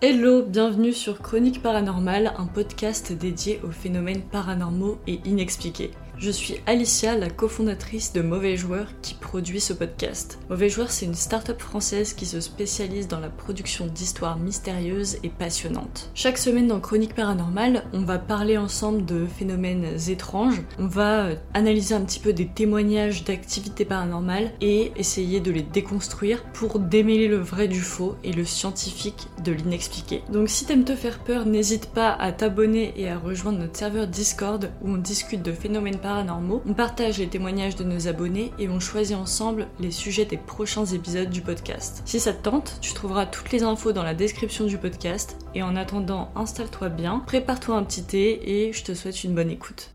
Hello, bienvenue sur Chronique Paranormale, un podcast dédié aux phénomènes paranormaux et inexpliqués. Je suis Alicia, la cofondatrice de Mauvais Joueurs qui produit ce podcast. Mauvais Joueurs, c'est une start-up française qui se spécialise dans la production d'histoires mystérieuses et passionnantes. Chaque semaine dans Chronique Paranormale, on va parler ensemble de phénomènes étranges, on va euh, analyser un petit peu des témoignages d'activités paranormales et essayer de les déconstruire pour démêler le vrai du faux et le scientifique de l'inexpliqué. Donc si t'aimes te faire peur, n'hésite pas à t'abonner et à rejoindre notre serveur Discord où on discute de phénomènes paranormaux on partage les témoignages de nos abonnés et on choisit ensemble les sujets des prochains épisodes du podcast. Si ça te tente, tu trouveras toutes les infos dans la description du podcast et en attendant, installe-toi bien, prépare-toi un petit thé et je te souhaite une bonne écoute.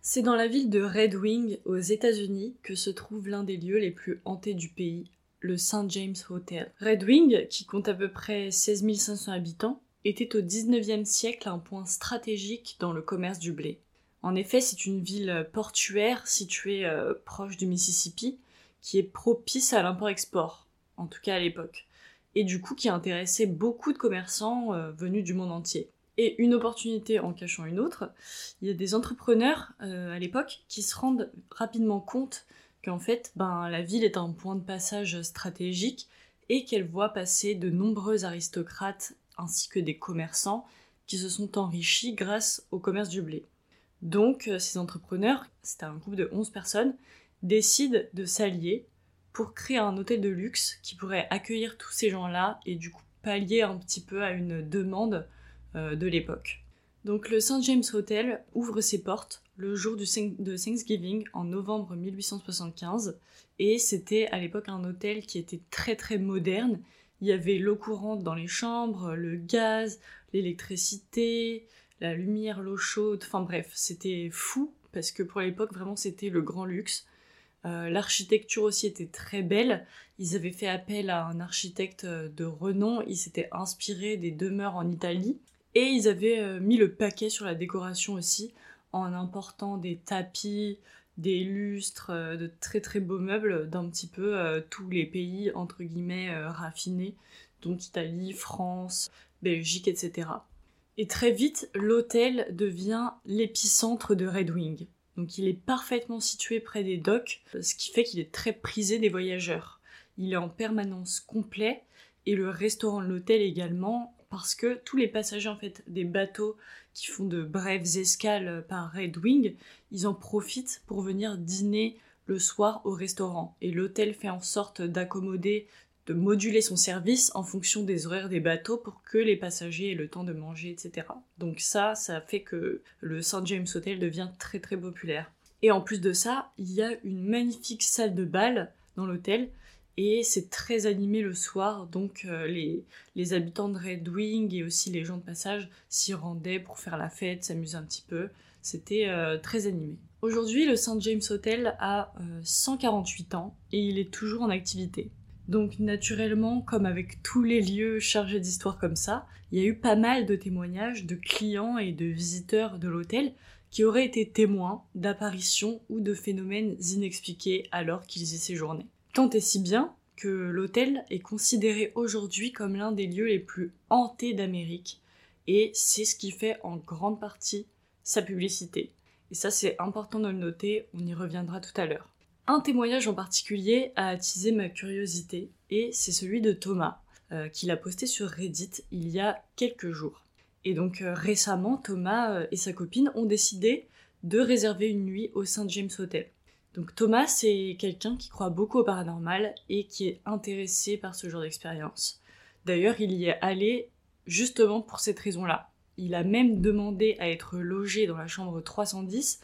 C'est dans la ville de Red Wing, aux États-Unis, que se trouve l'un des lieux les plus hantés du pays, le St. James Hotel. Red Wing, qui compte à peu près 16 500 habitants, était au 19e siècle un point stratégique dans le commerce du blé. En effet, c'est une ville portuaire située euh, proche du Mississippi qui est propice à l'import-export, en tout cas à l'époque, et du coup qui intéressait beaucoup de commerçants euh, venus du monde entier. Et une opportunité en cachant une autre, il y a des entrepreneurs euh, à l'époque qui se rendent rapidement compte qu'en fait, ben, la ville est un point de passage stratégique et qu'elle voit passer de nombreux aristocrates ainsi que des commerçants qui se sont enrichis grâce au commerce du blé. Donc euh, ces entrepreneurs, c'était un groupe de 11 personnes, décident de s'allier pour créer un hôtel de luxe qui pourrait accueillir tous ces gens-là et du coup pallier un petit peu à une demande euh, de l'époque. Donc le St. James Hotel ouvre ses portes le jour de Thanksgiving en novembre 1875 et c'était à l'époque un hôtel qui était très très moderne. Il y avait l'eau courante dans les chambres, le gaz, l'électricité, la lumière, l'eau chaude, enfin bref, c'était fou parce que pour l'époque vraiment c'était le grand luxe. Euh, l'architecture aussi était très belle. Ils avaient fait appel à un architecte euh, de renom. Ils s'étaient inspirés des demeures en Italie. Et ils avaient euh, mis le paquet sur la décoration aussi en important des tapis, des lustres, de très très beaux meubles d'un petit peu tous les pays entre guillemets raffinés, donc Italie, France, Belgique, etc. Et très vite, l'hôtel devient l'épicentre de Red Wing. Donc il est parfaitement situé près des docks, ce qui fait qu'il est très prisé des voyageurs. Il est en permanence complet et le restaurant de l'hôtel également parce que tous les passagers en fait des bateaux qui font de brèves escales par Red Wing, ils en profitent pour venir dîner le soir au restaurant et l'hôtel fait en sorte d'accommoder de moduler son service en fonction des horaires des bateaux pour que les passagers aient le temps de manger, etc. Donc ça, ça fait que le St. James Hotel devient très très populaire. Et en plus de ça, il y a une magnifique salle de bal dans l'hôtel et c'est très animé le soir, donc euh, les, habitants de Red Wing et aussi les gens de passage s'y rendaient pour faire la fête, s'amuser un petit peu. C'était euh, très animé. Aujourd'hui, le St. James Hotel a 148 euh, ans et il est toujours en activité. Donc naturellement, comme avec tous les lieux chargés d'histoires comme ça, il y a eu pas mal de témoignages de clients et de visiteurs de l'hôtel qui auraient été témoins d'apparitions ou de phénomènes inexpliqués alors qu'ils y séjournaient. Tant et si bien que l'hôtel est considéré aujourd'hui comme l'un des lieux les plus hantés d'Amérique, et c'est ce qui fait en grande partie sa publicité. Et ça c'est important de le noter, on y reviendra tout à l'heure. Un témoignage en particulier a attisé ma curiosité et c'est celui de Thomas, euh, qu'il a posté sur Reddit il y a quelques jours. Et donc euh, récemment, Thomas euh, et sa copine ont décidé de réserver une nuit au St. James Hotel. Donc Thomas, c'est quelqu'un qui croit beaucoup au paranormal et qui est intéressé par ce genre d'expérience. D'ailleurs, il y est allé justement pour cette raison-là. Il a même demandé à être logé dans la chambre 310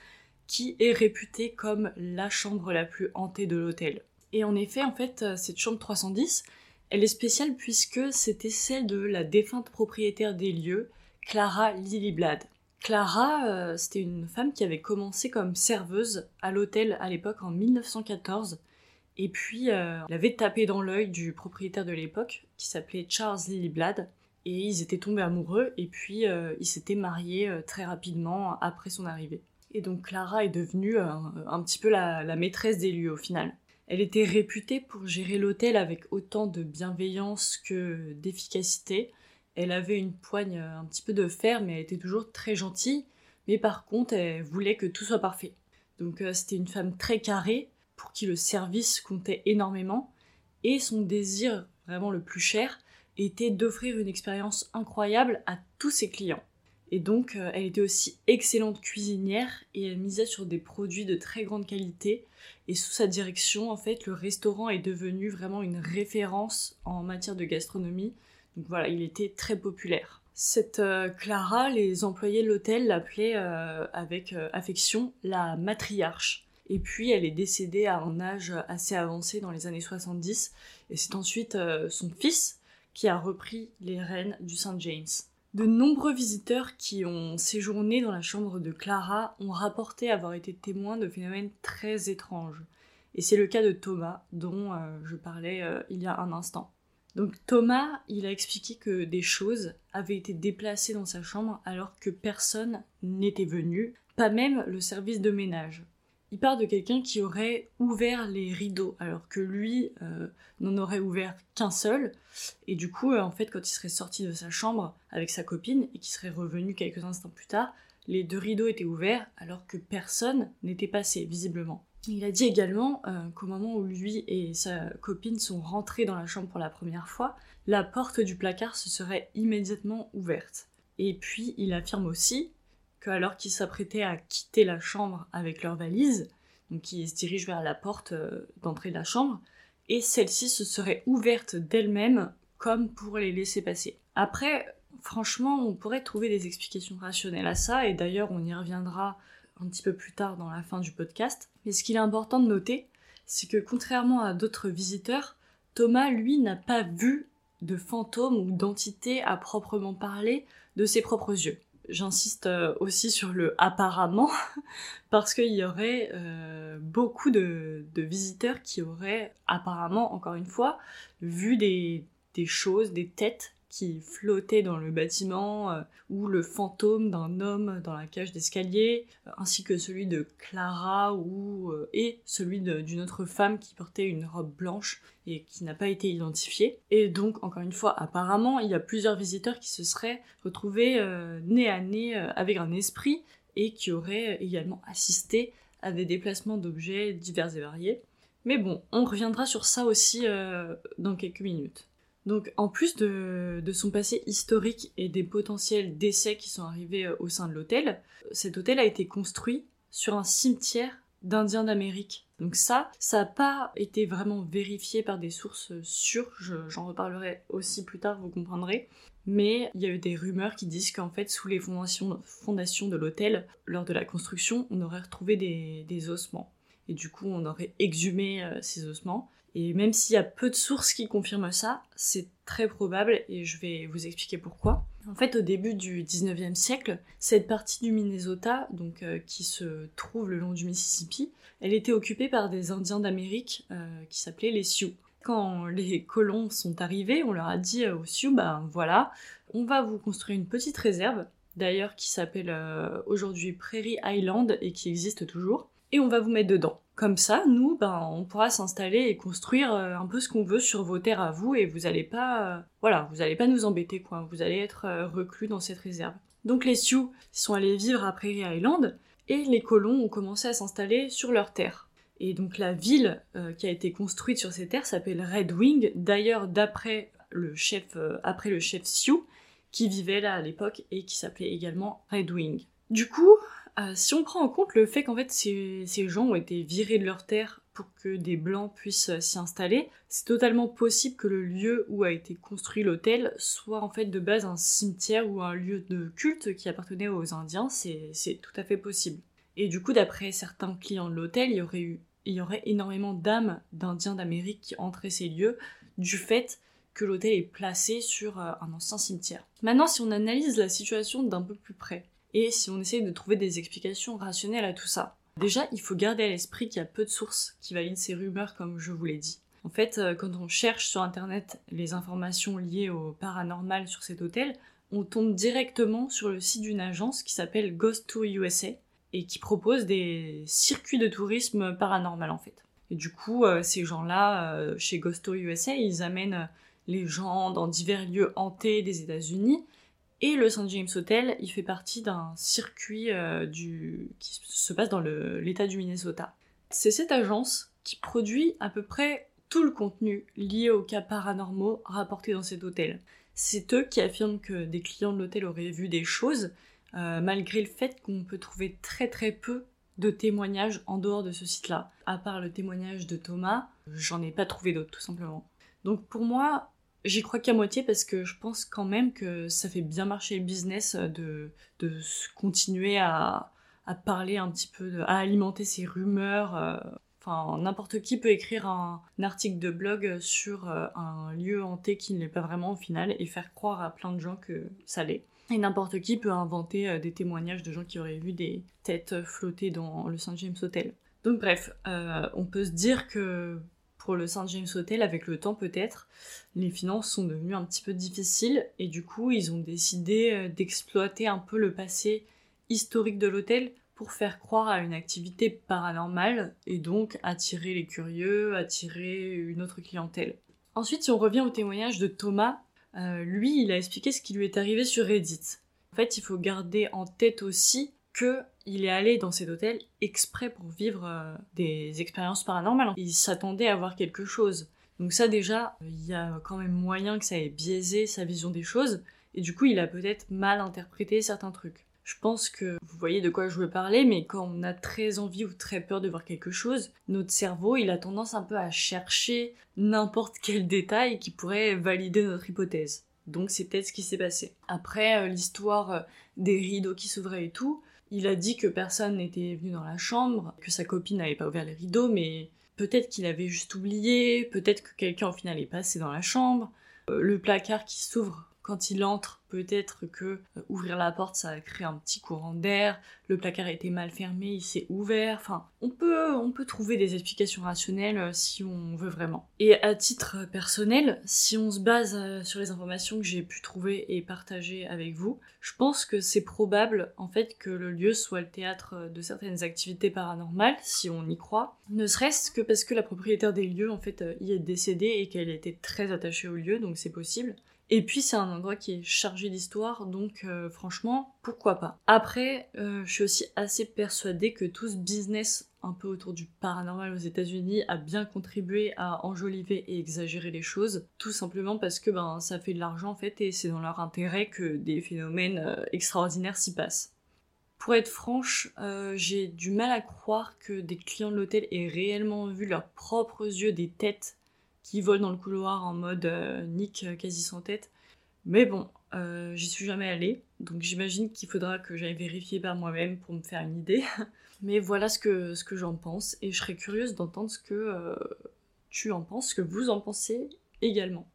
qui est réputée comme la chambre la plus hantée de l'hôtel. Et en effet, en fait, euh, cette chambre 310, elle est spéciale puisque c'était celle de la défunte propriétaire des lieux, Clara Liliblad. Clara, euh, c'était une femme qui avait commencé comme serveuse à l'hôtel à l'époque en 1914. Et puis, euh, elle avait tapé dans l'œil du propriétaire de l'époque, qui s'appelait Charles Liliblad. Et ils étaient tombés amoureux, et puis ils s'étaient mariés très rapidement après son arrivée. Et donc Clara est devenue un, petit peu la, maîtresse des lieux au final. Elle était réputée pour gérer l'hôtel avec autant de bienveillance que d'efficacité, Elle avait une poigne un petit peu de fer, mais elle était toujours très gentille. Mais par contre, elle voulait que tout soit parfait. Donc c'était une femme très carrée, pour qui le service comptait énormément. Et son désir vraiment le plus cher était d'offrir une expérience incroyable à tous ses clients. Et donc, euh, elle était aussi excellente cuisinière et elle misait sur des produits de très grande qualité. Et sous sa direction, en fait, le restaurant est devenu vraiment une référence en matière de gastronomie. Donc voilà, il était très populaire. Cette euh, Clara, les employés de l'hôtel l'appelaient euh, avec affection la matriarche. Et puis elle est décédée à un âge assez avancé dans les années 70. Et c'est ensuite son fils qui a repris les rênes du Saint James. De nombreux visiteurs qui ont séjourné dans la chambre de Clara ont rapporté avoir été témoins de phénomènes très étranges. Et c'est le cas de Thomas, dont euh, je parlais euh, il y a un instant. Donc Thomas, il a expliqué que des choses avaient été déplacées dans sa chambre alors que personne n'était venu, pas même le service de ménage il parle de quelqu'un qui aurait ouvert les rideaux, alors que lui euh, n'en aurait ouvert qu'un seul. Et du coup, euh, en fait, quand il serait sorti de sa chambre avec sa copine et qu'il serait revenu quelques instants plus tard, les deux rideaux étaient ouverts alors que personne n'était passé, visiblement. Il a dit également euh, qu'au moment où lui et sa copine sont rentrés dans la chambre pour la première fois, la porte du placard se serait immédiatement ouverte. Et puis il affirme aussi qu'alors qu'ils s'apprêtaient à quitter la chambre avec leur valise, donc ils se dirigent vers la porte euh, d'entrée de la chambre, et celle-ci se serait ouverte d'elle-même comme pour les laisser passer. Après, franchement, on pourrait trouver des explications rationnelles à ça, et d'ailleurs on y reviendra un petit peu plus tard dans la fin du podcast. Mais ce qu'il est important de noter, c'est que contrairement à d'autres visiteurs, Thomas, lui, n'a pas vu de fantômes ou d'entités à proprement parler de ses propres yeux j'insiste euh, aussi sur le apparemment, parce qu'il y aurait euh, beaucoup de, visiteurs qui auraient apparemment, encore une fois, vu des choses, des têtes qui flottait dans le bâtiment, euh, ou le fantôme d'un homme dans la cage d'escalier, euh, ainsi que celui de Clara ou, euh, et celui d'une autre femme qui portait une robe blanche et qui n'a pas été identifiée. Et donc, encore une fois, apparemment, il y a plusieurs visiteurs qui se seraient retrouvés nez à nez avec un esprit et qui auraient également assisté à des déplacements d'objets divers et variés. Mais bon, on reviendra sur ça aussi dans quelques minutes. Donc en plus de, son passé historique et des potentiels décès qui sont arrivés euh, au sein de l'hôtel, cet hôtel a été construit sur un cimetière d'Indiens d'Amérique. Donc ça, ça n'a pas été vraiment vérifié par des sources sûres, j'en reparlerai aussi plus tard, vous comprendrez. Mais il y a eu des rumeurs qui disent qu'en fait, sous les fondations, de l'hôtel, lors de la construction, on aurait retrouvé des, ossements. Et du coup, on aurait exhumé euh, ces ossements. Et même s'il y a peu de sources qui confirment ça, c'est très probable et je vais vous expliquer pourquoi. En fait, au début du 19e siècle, cette partie du Minnesota, donc euh, qui se trouve le long du Mississippi, elle était occupée par des Indiens d'Amérique euh, qui s'appelaient les Sioux. Quand les colons sont arrivés, on leur a dit aux Sioux, ben voilà, on va vous construire une petite réserve, d'ailleurs qui s'appelle euh, aujourd'hui Prairie Island et qui existe toujours, et on va vous mettre dedans. Comme ça, nous, ben, on pourra s'installer et construire euh, un peu ce qu'on veut sur vos terres à vous et vous allez pas, euh, voilà, vous allez pas nous embêter quoi. Vous allez être euh, reclus dans cette réserve. Donc les Sioux sont allés vivre à Prairie Island et les colons ont commencé à s'installer sur leurs terres. Et donc la ville qui a été construite sur ces terres s'appelle Red Wing, d'ailleurs d'après le chef, après le chef Sioux qui vivait là à l'époque et qui s'appelait également Red Wing. Du coup, euh, si on prend en compte le fait qu'en fait ces, gens ont été virés de leur terre pour que des blancs puissent euh, s'y installer, c'est totalement possible que le lieu où a été construit l'hôtel soit en fait de base un cimetière ou un lieu de culte qui appartenait aux Indiens, c'est tout à fait possible. Et du coup, d'après certains clients de l'hôtel, il y aurait eu il y aurait énormément d'âmes d'Indiens d'Amérique qui entraient ces lieux du fait que l'hôtel est placé sur euh, un ancien cimetière. Maintenant, si on analyse la situation d'un peu plus près, et si on essaye de trouver des explications rationnelles à tout ça. Déjà, il faut garder à l'esprit qu'il y a peu de sources qui valident ces rumeurs comme je vous l'ai dit. En fait, euh, quand on cherche sur internet les informations liées au paranormal sur cet hôtel, on tombe directement sur le site d'une agence qui s'appelle Ghost Tour USA et qui propose des circuits de tourisme paranormal en fait. Et du coup, euh, ces gens-là, euh, chez Ghost Tour USA, ils amènent les gens dans divers lieux hantés des États-Unis. Et le St. James Hotel, il fait partie d'un circuit euh, qui se passe dans l'État du Minnesota. C'est cette agence qui produit à peu près tout le contenu lié aux cas paranormaux rapportés dans cet hôtel. C'est eux qui affirment que des clients de l'hôtel auraient vu des choses, euh, malgré le fait qu'on peut trouver très très peu de témoignages en dehors de ce site-là. À part le témoignage de Thomas, j'en ai pas trouvé d'autres tout simplement. Donc pour moi, j'y crois qu'à moitié parce que je pense quand même que ça fait bien marcher le business de, de continuer à, à parler un petit peu, à alimenter ces rumeurs. Euh, Enfin, n'importe qui peut écrire un, article de blog sur euh, un lieu hanté qui ne l'est pas vraiment au final et faire croire à plein de gens que ça l'est. Et n'importe qui peut inventer euh, des témoignages de gens qui auraient vu des têtes flotter dans le St. James Hotel. Donc bref, euh, on peut se dire que pour le St. James Hotel, avec le temps peut-être, les finances sont devenues un petit peu difficiles et du coup ils ont décidé d'exploiter un peu le passé historique de l'hôtel pour faire croire à une activité paranormale et donc attirer les curieux, attirer une autre clientèle. Ensuite, si on revient au témoignage de Thomas, euh, lui, il a expliqué ce qui lui est arrivé sur Reddit. En fait, il faut garder en tête aussi que il est allé dans cet hôtel exprès pour vivre euh, des expériences paranormales. Il s'attendait à voir quelque chose. Donc ça déjà, il y a quand même moyen que ça ait biaisé sa vision des choses, et du coup il a peut-être mal interprété certains trucs. Je pense que vous voyez de quoi je veux parler, mais quand on a très envie ou très peur de voir quelque chose, notre cerveau, il a tendance un peu à chercher n'importe quel détail qui pourrait valider notre hypothèse. Donc c'est peut-être ce qui s'est passé. Après euh, l'histoire euh, des rideaux qui s'ouvraient et tout, il a dit que personne n'était venu dans la chambre, que sa copine n'avait pas ouvert les rideaux, mais peut-être qu'il avait juste oublié, peut-être que quelqu'un au final est passé dans la chambre. Euh, le placard qui s'ouvre quand il entre, peut-être que euh, ouvrir la porte, ça a créé un petit courant d'air, le placard a été mal fermé, il s'est ouvert, enfin, on peut, on peut trouver des explications rationnelles euh, si on veut vraiment. Et à titre personnel, si on se base euh, sur les informations que j'ai pu trouver et partager avec vous, je pense que c'est probable, en fait, que le lieu soit le théâtre de certaines activités paranormales, si on y croit, ne serait-ce que parce que la propriétaire des lieux, en fait, y est décédée et qu'elle était très attachée au lieu, donc c'est possible. Et puis c'est un endroit qui est chargé d'histoire, donc euh, franchement, pourquoi pas. Après, euh, je suis aussi assez persuadée que tout ce business un peu autour du paranormal aux États-Unis a bien contribué à enjoliver et exagérer les choses, tout simplement parce que ben ça fait de l'argent en fait et c'est dans leur intérêt que des phénomènes euh, extraordinaires s'y passent. Pour être franche, j'ai du mal à croire que des clients de l'hôtel aient réellement vu leurs propres yeux des têtes qui volent dans le couloir en mode euh, Nick euh, quasi sans tête. Mais bon, euh, j'y suis jamais allée, donc j'imagine qu'il faudra que j'aille vérifier par moi-même pour me faire une idée. Mais voilà ce que, ce que j'en pense, et je serais curieuse d'entendre ce que tu en penses, ce que vous en pensez également.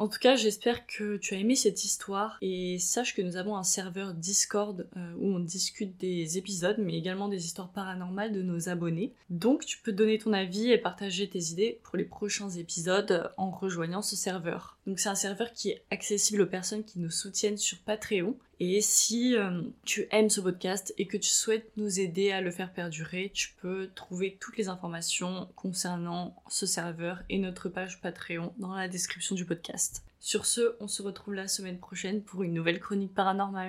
En tout cas, j'espère que tu as aimé cette histoire et sache que nous avons un serveur Discord euh, où on discute des épisodes mais également des histoires paranormales de nos abonnés. Donc tu peux donner ton avis et partager tes idées pour les prochains épisodes en rejoignant ce serveur. Donc c'est un serveur qui est accessible aux personnes qui nous soutiennent sur Patreon et si euh, tu aimes ce podcast et que tu souhaites nous aider à le faire perdurer, tu peux trouver toutes les informations concernant ce serveur et notre page Patreon dans la description du podcast. Sur ce, on se retrouve la semaine prochaine pour une nouvelle chronique paranormale.